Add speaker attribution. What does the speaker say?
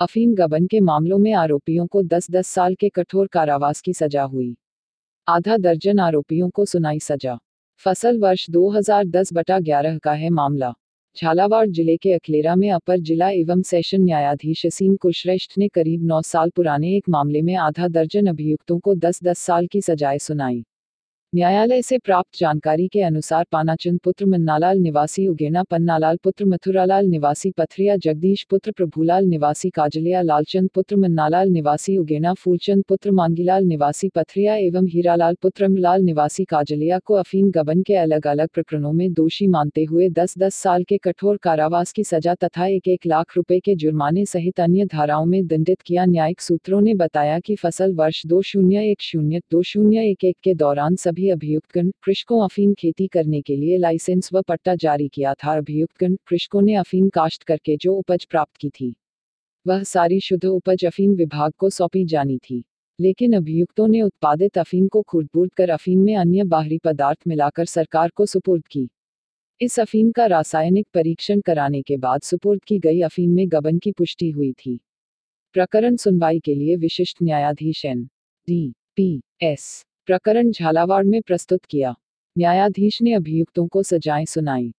Speaker 1: अफीम गबन के मामलों में आरोपियों को 10-10 साल के कठोर कारावास की सजा हुई। आधा दर्जन आरोपियों को सुनाई सजा। फ़सल वर्ष 2010 बटा 11 का है मामला। झालावाड़ ज़िले के अखलेरा में अपर जिला एवं सेशन न्यायाधीश असीम कुलश्रेष्ठ ने करीब 9 साल पुराने एक मामले में आधा दर्जन अभियुक्तों को 10-10 साल की सजाएँ सुनाई। न्यायालय से प्राप्त जानकारी के अनुसार पानाचंद पुत्र मन्नालाल निवासी, उगेना पन्नालाल पुत्र मथुरालाल निवासी, पथरिया जगदीश पुत्र प्रभुलाल निवासी, काजलिया लालचंद पुत्र मन्नालाल निवासी, उगेना फूलचंद पुत्र मांगीलाल निवासी, पथरिया एवं हीरालाल पुत्र अमलाल निवासी, काजलिया को अफीम गबन के अलग अलग प्रकरणों में दोषी मानते हुए दस दस साल के कठोर कारावास की सजा तथा एक एक लाख रुपए के जुर्माने सहित अन्य धाराओं में दंडित किया न्यायिक सूत्रों ने बताया कि फ़सल वर्ष दो शून्य एक शून्य दो शून्य एक एक के दौरान सभी सभी अभियुक्तगण कृषकों अफीम खेती करने के लिए लाइसेंस व पट्टा जारी किया था। अभियुक्तगण कृषकों ने अफीम काश्त करके जो उपज प्राप्त की थी, वह सारी शुद्ध उपज अफीम विभाग को सौंपी जानी थी। लेकिन अभियुक्तों ने उत्पादित अफीम को खुर्दबुर्द कर अफीम में अन्य बाहरी पदार्थ मिलाकर सरकार को सुपुर्द की। इस अफीम का रासायनिक परीक्षण कराने के बाद सुपुर्द की गई अफीम में गबन की पुष्टि हुई थी। प्रकरण सुनवाई के लिए विशिष्ट न्यायाधीश एन. डी. पी. एस. प्रकरण झालावाड़ में प्रस्तुत किया। न्यायाधीश ने अभियुक्तों को सजाएँ सुनाई।